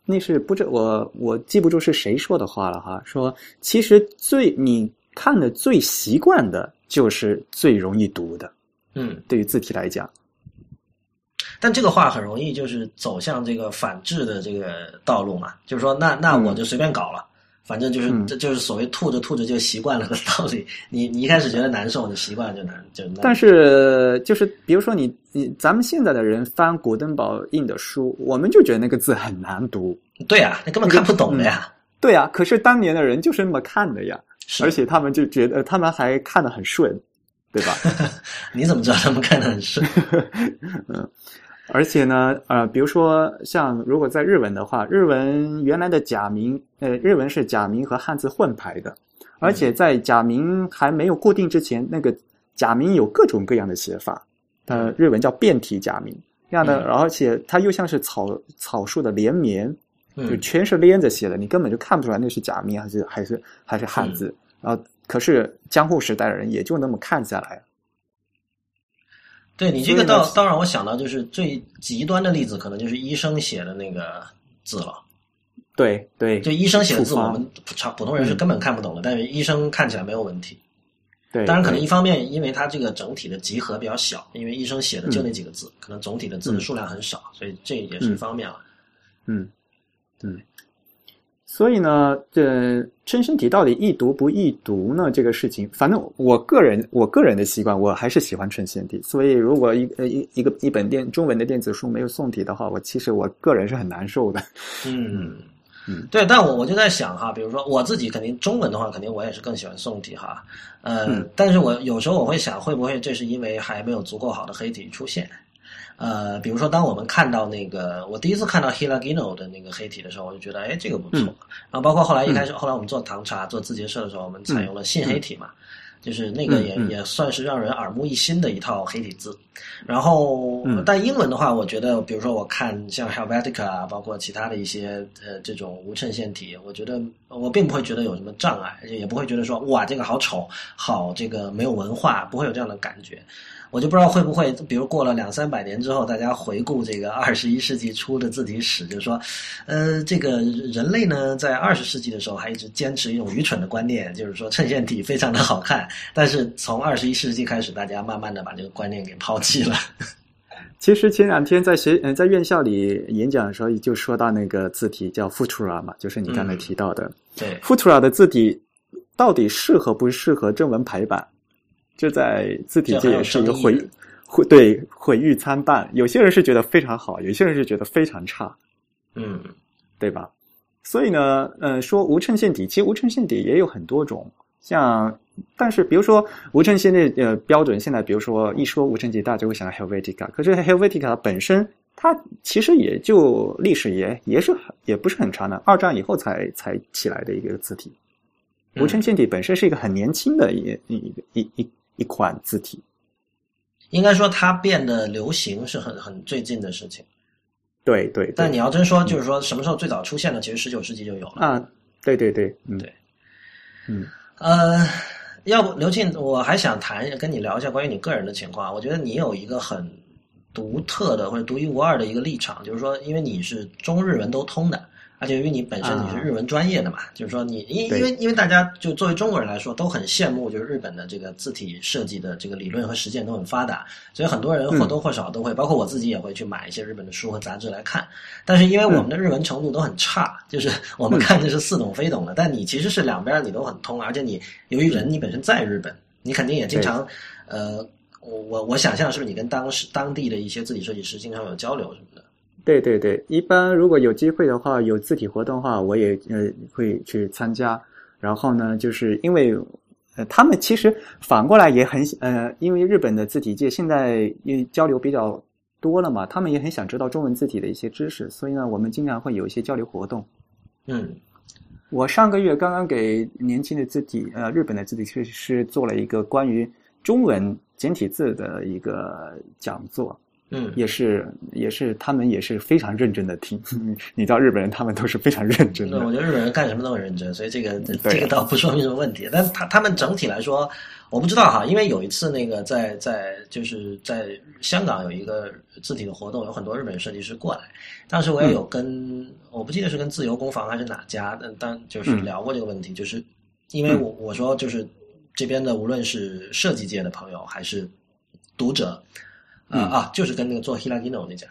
那是不知我我记不住是谁说的话了哈，说其实最你看的最习惯的就是最容易读的，嗯，对于字体来讲。但这个话很容易就是走向这个反制的这个道路嘛，就是说那那我就随便搞了。反正就是这就是所谓吐着吐着就习惯了的道理。你你一开始觉得难受，你习惯了就难就。但是就是比如说你你咱们现在的人翻古登堡印的书，我们就觉得那个字很难读。对啊，那根本看不懂的呀。对啊，可是当年的人就是那么看的呀，而且他们就觉得他们还看得很顺，对吧？你怎么知道他们看得很顺？嗯。而且呢，呃，比如说像如果在日文的话，日文原来的假名，呃，日文是假名和汉字混排的，而且在假名还没有固定之前，那个假名有各种各样的写法，呃，日文叫变体假名，这样的，而且它又像是草草树的连绵，就全是连着写的，你根本就看不出来那是假名还是还是还是汉字，然后可是江户时代的人也就那么看下来。对你这个倒倒让我想到，就是最极端的例子，可能就是医生写的那个字了。对对，就医生写的字，我们普普通人是根本看不懂的，但是医生看起来没有问题。对，当然可能一方面，因为它这个整体的集合比较小，因为医生写的就那几个字，可能总体的字的数量很少，所以这也是一方面了。嗯嗯。所以呢，这称身体到底易读不易读呢？这个事情，反正我个人我个人的习惯，我还是喜欢称线体。所以，如果一呃一一个一本电中文的电子书没有宋体的话，我其实我个人是很难受的。嗯 嗯，对，但我我就在想哈，比如说我自己肯定中文的话，肯定我也是更喜欢宋体哈。呃，但是我有时候我会想，会不会这是因为还没有足够好的黑体出现？呃，比如说，当我们看到那个，我第一次看到 Hilagino 的那个黑体的时候，我就觉得，哎，这个不错。然后，包括后来一开始，后来我们做唐茶、做字节社的时候，我们采用了信黑体嘛，就是那个也也算是让人耳目一新的一套黑体字。然后，但英文的话，我觉得，比如说我看像 Helvetica 啊，包括其他的一些呃这种无衬线体，我觉得我并不会觉得有什么障碍，也不会觉得说哇这个好丑，好这个没有文化，不会有这样的感觉。我就不知道会不会，比如过了两三百年之后，大家回顾这个二十一世纪初的字体史，就是说，呃，这个人类呢，在二十世纪的时候还一直坚持一种愚蠢的观念，就是说衬线体非常的好看。但是从二十一世纪开始，大家慢慢的把这个观念给抛弃了。其实前两天在学嗯在院校里演讲的时候，就说到那个字体叫 Futura 嘛，就是你刚才提到的。对，Futura 的字体到底适合不适合正文排版？就在字体界也是一个毁毁对毁誉参半，有些人是觉得非常好，有些人是觉得非常差，嗯，对吧？所以呢，呃，说无衬线底，其实无衬线底也有很多种，像但是比如说无衬线的呃标准，现在比如说一说无衬线，大家就会想到 Helvetica，可是 Helvetica 本身它其实也就历史也也是也不是很长的，二战以后才才起来的一个字体，无衬线体本身是一个很年轻的一一一一。一款字体，应该说它变得流行是很很最近的事情。对对，但你要真说，就是说什么时候最早出现的，其实十九世纪就有了啊。对对对，嗯对，嗯呃，要不刘庆，我还想谈跟你聊一下关于你个人的情况。我觉得你有一个很独特的或者独一无二的一个立场，就是说，因为你是中日文都通的。而且因为你本身你是日文专业的嘛，就是说你因因为因为大家就作为中国人来说都很羡慕，就是日本的这个字体设计的这个理论和实践都很发达，所以很多人或多或少都会，包括我自己也会去买一些日本的书和杂志来看。但是因为我们的日文程度都很差，就是我们看的是似懂非懂的。但你其实是两边你都很通，而且你由于人你本身在日本，你肯定也经常呃，我我我想象是不是你跟当时当地的一些字体设计师经常有交流什么的。对对对，一般如果有机会的话，有字体活动的话，我也呃会去参加。然后呢，就是因为呃他们其实反过来也很呃，因为日本的字体界现在因为交流比较多了嘛，他们也很想知道中文字体的一些知识，所以呢，我们经常会有一些交流活动。嗯，我上个月刚刚给年轻的字体呃日本的字体设计师做了一个关于中文简体字的一个讲座。嗯，也是也是他们也是非常认真的听。你知道日本人他们都是非常认真的。我觉得日本人干什么都很认真，所以这个这个倒不说明什么问题。但是他他们整体来说，我不知道哈，因为有一次那个在在就是在香港有一个字体的活动，有很多日本设计师过来。当时我也有跟我不记得是跟自由工坊还是哪家，但但就是聊过这个问题，就是因为我我说就是这边的无论是设计界的朋友还是读者。啊啊，就是跟那个做 Hilagino 那家，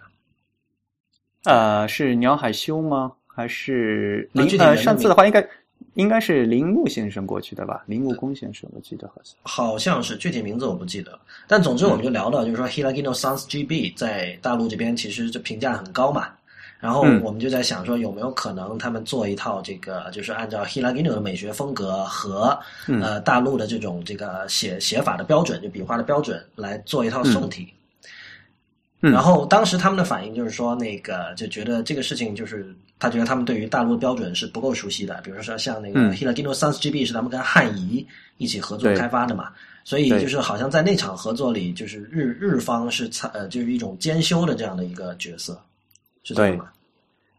呃，是鸟海修吗？还是林？呃，上次的话应该应该是铃木先生过去的吧？铃木工先生，我记得好像好像是具体名字我不记得。但总之我们就聊到，就是说 Hilagino Sans GB 在大陆这边其实这评价很高嘛。然后我们就在想说，有没有可能他们做一套这个，就是按照 Hilagino 的美学风格和呃大陆的这种这个写写法的标准，就笔画的标准来做一套宋体。然后当时他们的反应就是说，那个就觉得这个事情就是他觉得他们对于大陆的标准是不够熟悉的。比如说像那个 Hilagino Sans GB 是他们跟汉仪一起合作开发的嘛，所以就是好像在那场合作里，就是日日方是参呃就是一种兼修的这样的一个角色，是这样吗？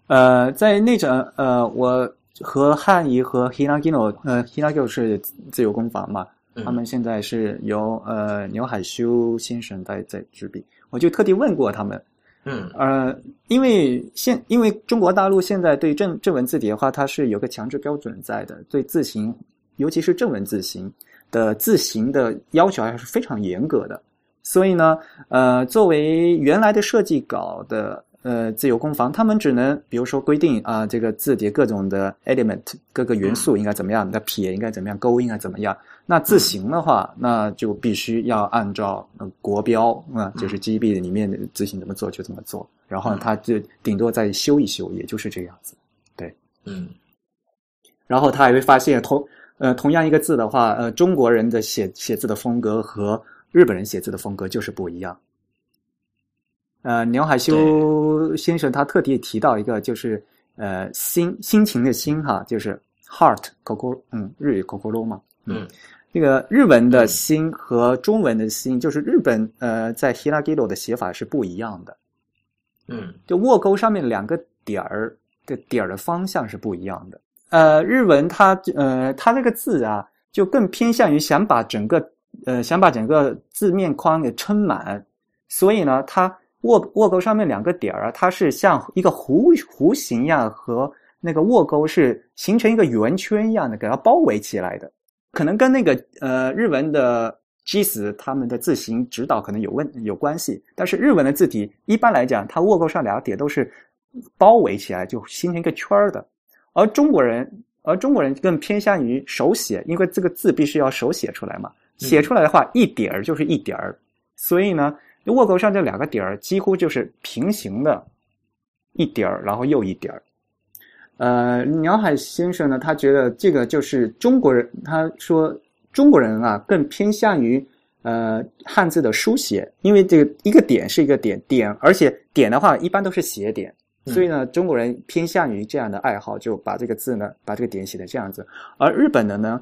呃，在那场呃，我和汉仪和 Hilagino 呃 Hilagino 是自由工坊嘛，他们现在是由呃牛海修先生在在执笔。我就特地问过他们，嗯，呃，因为现因为中国大陆现在对正正文字体的话，它是有个强制标准在的，对字形，尤其是正文字形的字形的要求还是非常严格的。所以呢，呃，作为原来的设计稿的。呃，自由工坊他们只能，比如说规定啊，这个字体各种的 element 各个元素应该怎么样，那撇应该怎么样，勾应该怎么样。那字形的话，那就必须要按照国标啊，就是 GB 里面的字形怎么做就怎么做。然后他就顶多再修一修，也就是这样子。对，嗯。然后他还会发现，同呃同样一个字的话，呃中国人的写写字的风格和日本人写字的风格就是不一样。呃，牛海修先生他特地提到一个，就是呃心心情的心哈，就是 heart koko，嗯，日语 kokoro 嘛，嗯，那个日文的心和中文的心，就是日本呃在 hiragiro 的写法是不一样的，嗯，就卧钩上面两个点儿的点儿的方向是不一样的。呃，日文它呃它这个字啊，就更偏向于想把整个呃想把整个字面框给撑满，所以呢，它。卧卧钩上面两个点儿啊，它是像一个弧弧形一样，和那个卧钩是形成一个圆圈一样的，给它包围起来的。可能跟那个呃日文的 G 字他们的字形指导可能有问有关系。但是日文的字体一般来讲，它握钩上两个点都是包围起来，就形成一个圈儿的。而中国人，而中国人更偏向于手写，因为这个字必须要手写出来嘛。写出来的话，一点儿就是一点儿，所以呢。握钩上这两个点儿几乎就是平行的，一点儿，然后又一点儿。呃，鸟海先生呢，他觉得这个就是中国人，他说中国人啊更偏向于呃汉字的书写，因为这个一个点是一个点点，而且点的话一般都是斜点，所以呢中国人偏向于这样的爱好，就把这个字呢把这个点写的这样子，而日本的呢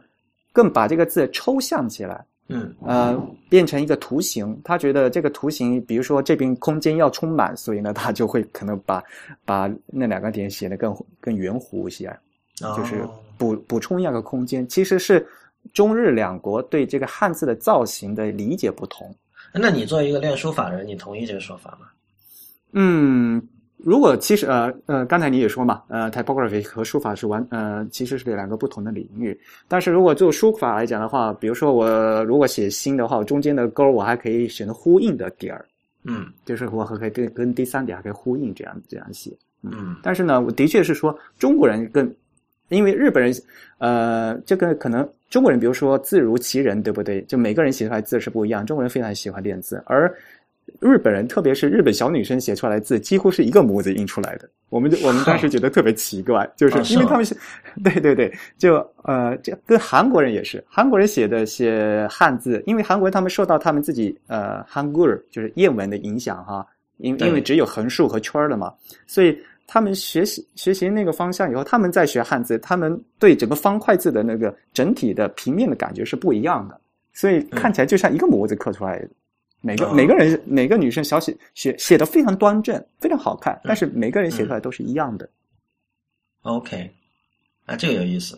更把这个字抽象起来。嗯，呃，变成一个图形，他觉得这个图形，比如说这边空间要充满，所以呢，他就会可能把把那两个点写得更更圆弧一些，就是补补充一个空间。其实是中日两国对这个汉字的造型的理解不同。那你作为一个练书法的人，你同意这个说法吗？嗯。如果其实呃呃，刚才你也说嘛，呃，typography 和书法是完呃，其实是两个不同的领域。但是如果就书法来讲的话，比如说我如果写心的话，中间的勾我还可以选择呼应的点儿，嗯，就是我还可以跟跟第三点还可以呼应，这样这样写，嗯。但是呢，我的确是说中国人更，因为日本人，呃，这个可能中国人，比如说字如其人，对不对？就每个人写出来字是不一样，中国人非常喜欢练字，而。日本人，特别是日本小女生写出来的字，几乎是一个模子印出来的。我们 我们当时觉得特别奇怪，就是因为他们是，对对对，就呃，这跟韩国人也是，韩国人写的写汉字，因为韩国人他们受到他们自己呃韩国就是谚文的影响哈，因因为只有横竖和圈儿的嘛，所以他们学习学习那个方向以后，他们在学汉字，他们对整个方块字的那个整体的平面的感觉是不一样的，所以看起来就像一个模子刻出来的。每个每个人每个女生小写写写的非常端正，非常好看，但是每个人写出来都是一样的。OK，啊，这个有意思。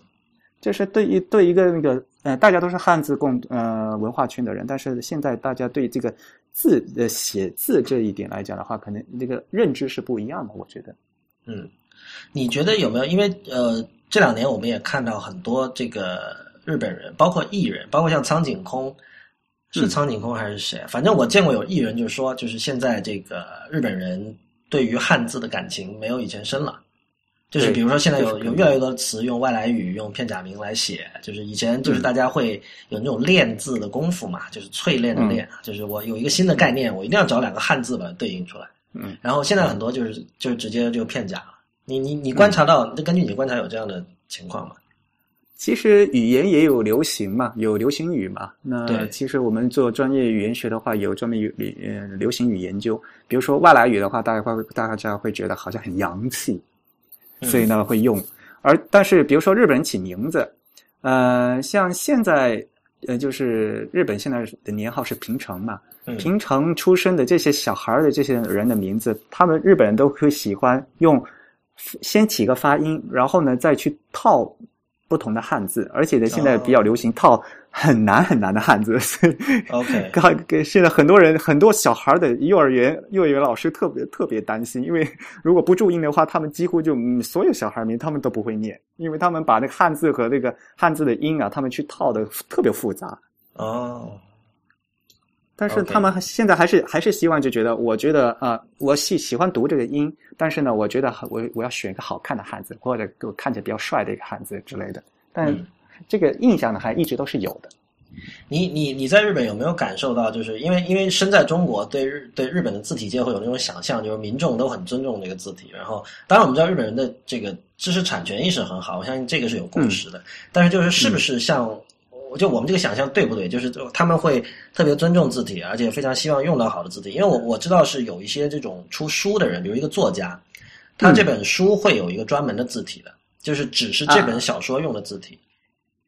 就是对于对一个那个呃，大家都是汉字共呃文化圈的人，但是现在大家对这个字的写字这一点来讲的话，可能那个认知是不一样的。我觉得，嗯，你觉得有没有？因为呃，这两年我们也看到很多这个日本人，包括艺人，包括像苍井空，是苍井空还是谁？反正我见过有艺人就说，就是现在这个日本人对于汉字的感情没有以前深了。就是比如说，现在有有越来越多的词用外来语、用片假名来写。就是以前就是大家会有那种练字的功夫嘛，就是淬炼的练。就是我有一个新的概念，我一定要找两个汉字把它对应出来。嗯。然后现在很多就是就直接就片假了。你你你观察到，那根据你观察有这样的情况吗？其实语言也有流行嘛，有流行语嘛。那其实我们做专业语言学的话，有专门语呃流行语研究。比如说外来语的话，大家会大家会觉得好像很洋气。所以呢，会用，而但是比如说日本人起名字，呃，像现在呃，就是日本现在的年号是平成嘛，平成出生的这些小孩的这些人的名字，他们日本人都会喜欢用先起个发音，然后呢再去套不同的汉字，而且呢现在比较流行套。很难很难的汉字，OK，给现在很多人很多小孩的幼儿园幼儿园老师特别特别担心，因为如果不注音的话，他们几乎就所有小孩名他们都不会念，因为他们把那个汉字和那个汉字的音啊，他们去套的特别复杂。哦，但是他们现在还是还是希望就觉得，我觉得啊，我喜喜欢读这个音，但是呢，我觉得我我要选一个好看的汉字，或者给我看起来比较帅的一个汉字之类的，但。这个印象呢，还一直都是有的。你你你在日本有没有感受到？就是因为因为身在中国，对日对日本的字体界会有那种想象，就是民众都很尊重这个字体。然后，当然我们知道日本人的这个知识产权意识很好，我相信这个是有共识的。但是，就是是不是像就我们这个想象对不对？就是他们会特别尊重字体，而且非常希望用到好的字体。因为我我知道是有一些这种出书的人，比如一个作家，他这本书会有一个专门的字体的，就是只是这本小说用的字体。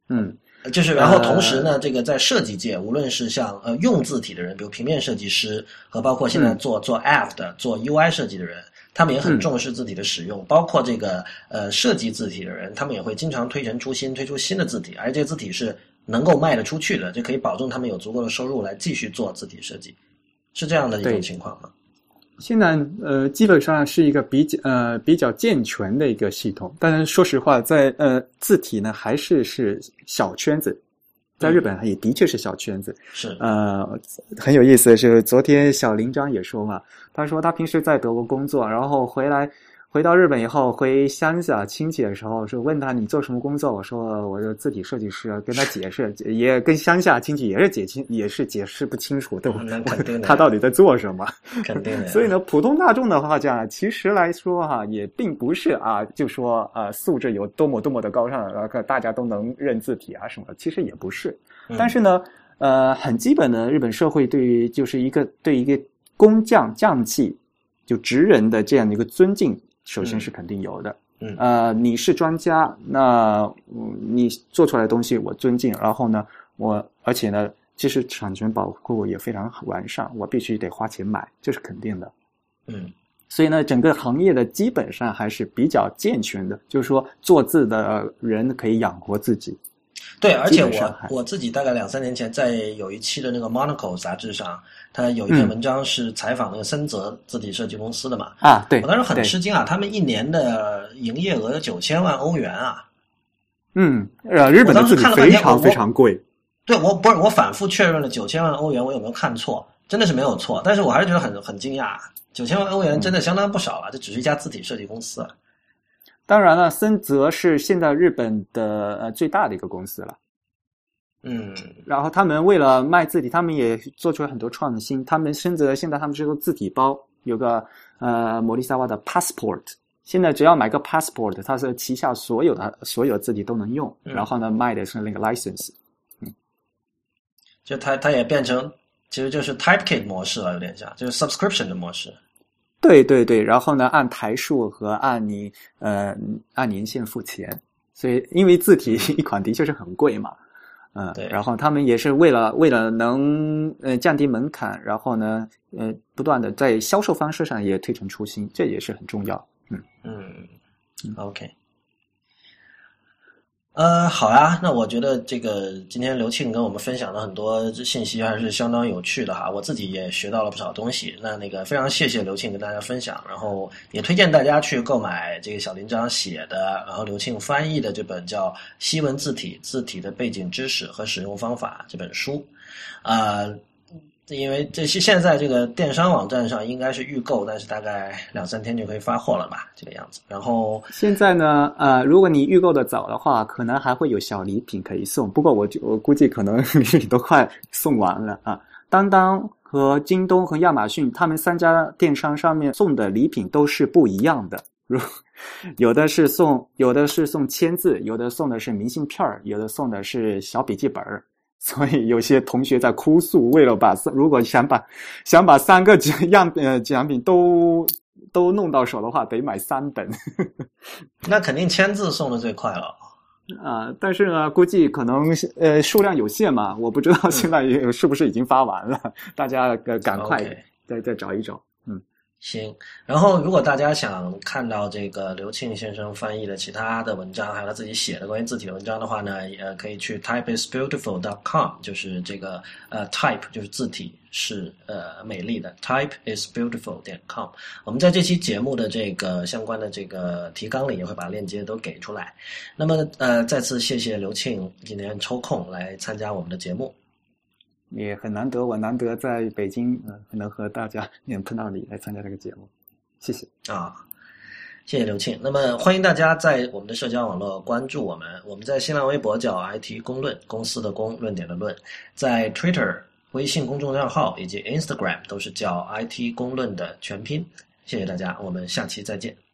嗯，就是，然后同时呢，这个在设计界，无论是像呃用字体的人，比如平面设计师，和包括现在做做 App 的、做 UI 设计的人，他们也很重视字体的使用。包括这个呃设计字体的人，他们也会经常推陈出新，推出新的字体，而这个字体是能够卖得出去的，就可以保证他们有足够的收入来继续做字体设计，是这样的一种情况吗？现在呃，基本上是一个比较呃比较健全的一个系统。但是说实话，在呃字体呢，还是是小圈子，在日本也的确是小圈子。是呃很有意思的是，昨天小林章也说嘛，他说他平时在德国工作，然后回来。回到日本以后，回乡下亲戚的时候，说问他你做什么工作？我说我是字体设计师，跟他解释，也跟乡下亲戚也是解清，也是解释不清楚，对吧？他到底在做什么？肯定的。所以呢，普通大众的话讲，其实来说哈，也并不是啊，就说啊，素质有多么多么的高尚，然后大家都能认字体啊什么？其实也不是。但是呢，呃，很基本的，日本社会对于就是一个对一个工匠匠气，就职人的这样的一个尊敬。首先是肯定有的，嗯，呃，你是专家，那你做出来的东西我尊敬，然后呢，我而且呢，其实产权保护也非常完善，我必须得花钱买，这是肯定的，嗯，所以呢，整个行业的基本上还是比较健全的，就是说做字的人可以养活自己。对，而且我我自己大概两三年前在有一期的那个《Monaco》杂志上，他有一篇文章是采访那个森泽字体设计公司的嘛。啊，对，我当时很吃惊啊，他们一年的营业额有九千万欧元啊。嗯，呃，日本的字体非常非常贵。对，我不是我反复确认了九千万欧元，我有没有看错？真的是没有错，但是我还是觉得很很惊讶，九千万欧元真的相当不少了，这只是一家字体设计公司。当然了，森泽是现在日本的呃最大的一个公司了，嗯，然后他们为了卖字体，他们也做出了很多创新。他们森泽现在他们这个字体包有个呃摩利萨瓦的 Passport，现在只要买个 Passport，它是旗下所有的所有的字体都能用。然后呢，卖的是那个 license，嗯，就它它也变成其实就是 Typekit 模式了，有点像就是 subscription 的模式。对对对，然后呢，按台数和按你呃按年限付钱，所以因为字体一款的确是很贵嘛，嗯，对。然后他们也是为了为了能呃降低门槛，然后呢，呃，不断的在销售方式上也推陈出新，这也是很重要。嗯嗯，OK。呃，好呀，那我觉得这个今天刘庆跟我们分享了很多信息，还是相当有趣的哈。我自己也学到了不少东西。那那个非常谢谢刘庆跟大家分享，然后也推荐大家去购买这个小林章写的，然后刘庆翻译的这本叫《西文字体：字体的背景知识和使用方法》这本书，啊。因为这些现在这个电商网站上应该是预购，但是大概两三天就可以发货了吧，这个样子。然后现在呢，呃，如果你预购的早的话，可能还会有小礼品可以送。不过我就我估计可能 礼品都快送完了啊。当当和京东和亚马逊他们三家电商上面送的礼品都是不一样的，如有的是送有的是送签字，有的送的是明信片儿，有的送的是小笔记本儿。所以有些同学在哭诉，为了把如果想把想把三个奖样呃奖品都都弄到手的话，得买三本。那肯定签字送的最快了啊！但是呢，估计可能呃数量有限嘛，我不知道现在是不是已经发完了，大家呃赶快再再找一找。行，然后如果大家想看到这个刘庆先生翻译的其他的文章，还有他自己写的关于字体的文章的话呢，也可以去 typeisbeautiful.com，就是这个呃 type 就是字体是呃美丽的 typeisbeautiful 点 com。我们在这期节目的这个相关的这个提纲里也会把链接都给出来。那么呃，再次谢谢刘庆今天抽空来参加我们的节目。也很难得，我难得在北京，呃，能和大家 能碰到你来参加这个节目，谢谢啊，谢谢刘庆。那么欢迎大家在我们的社交网络关注我们，我们在新浪微博叫 IT 公论，公司的公，论点的论，在 Twitter 微信公众账号以及 Instagram 都是叫 IT 公论的全拼。谢谢大家，我们下期再见。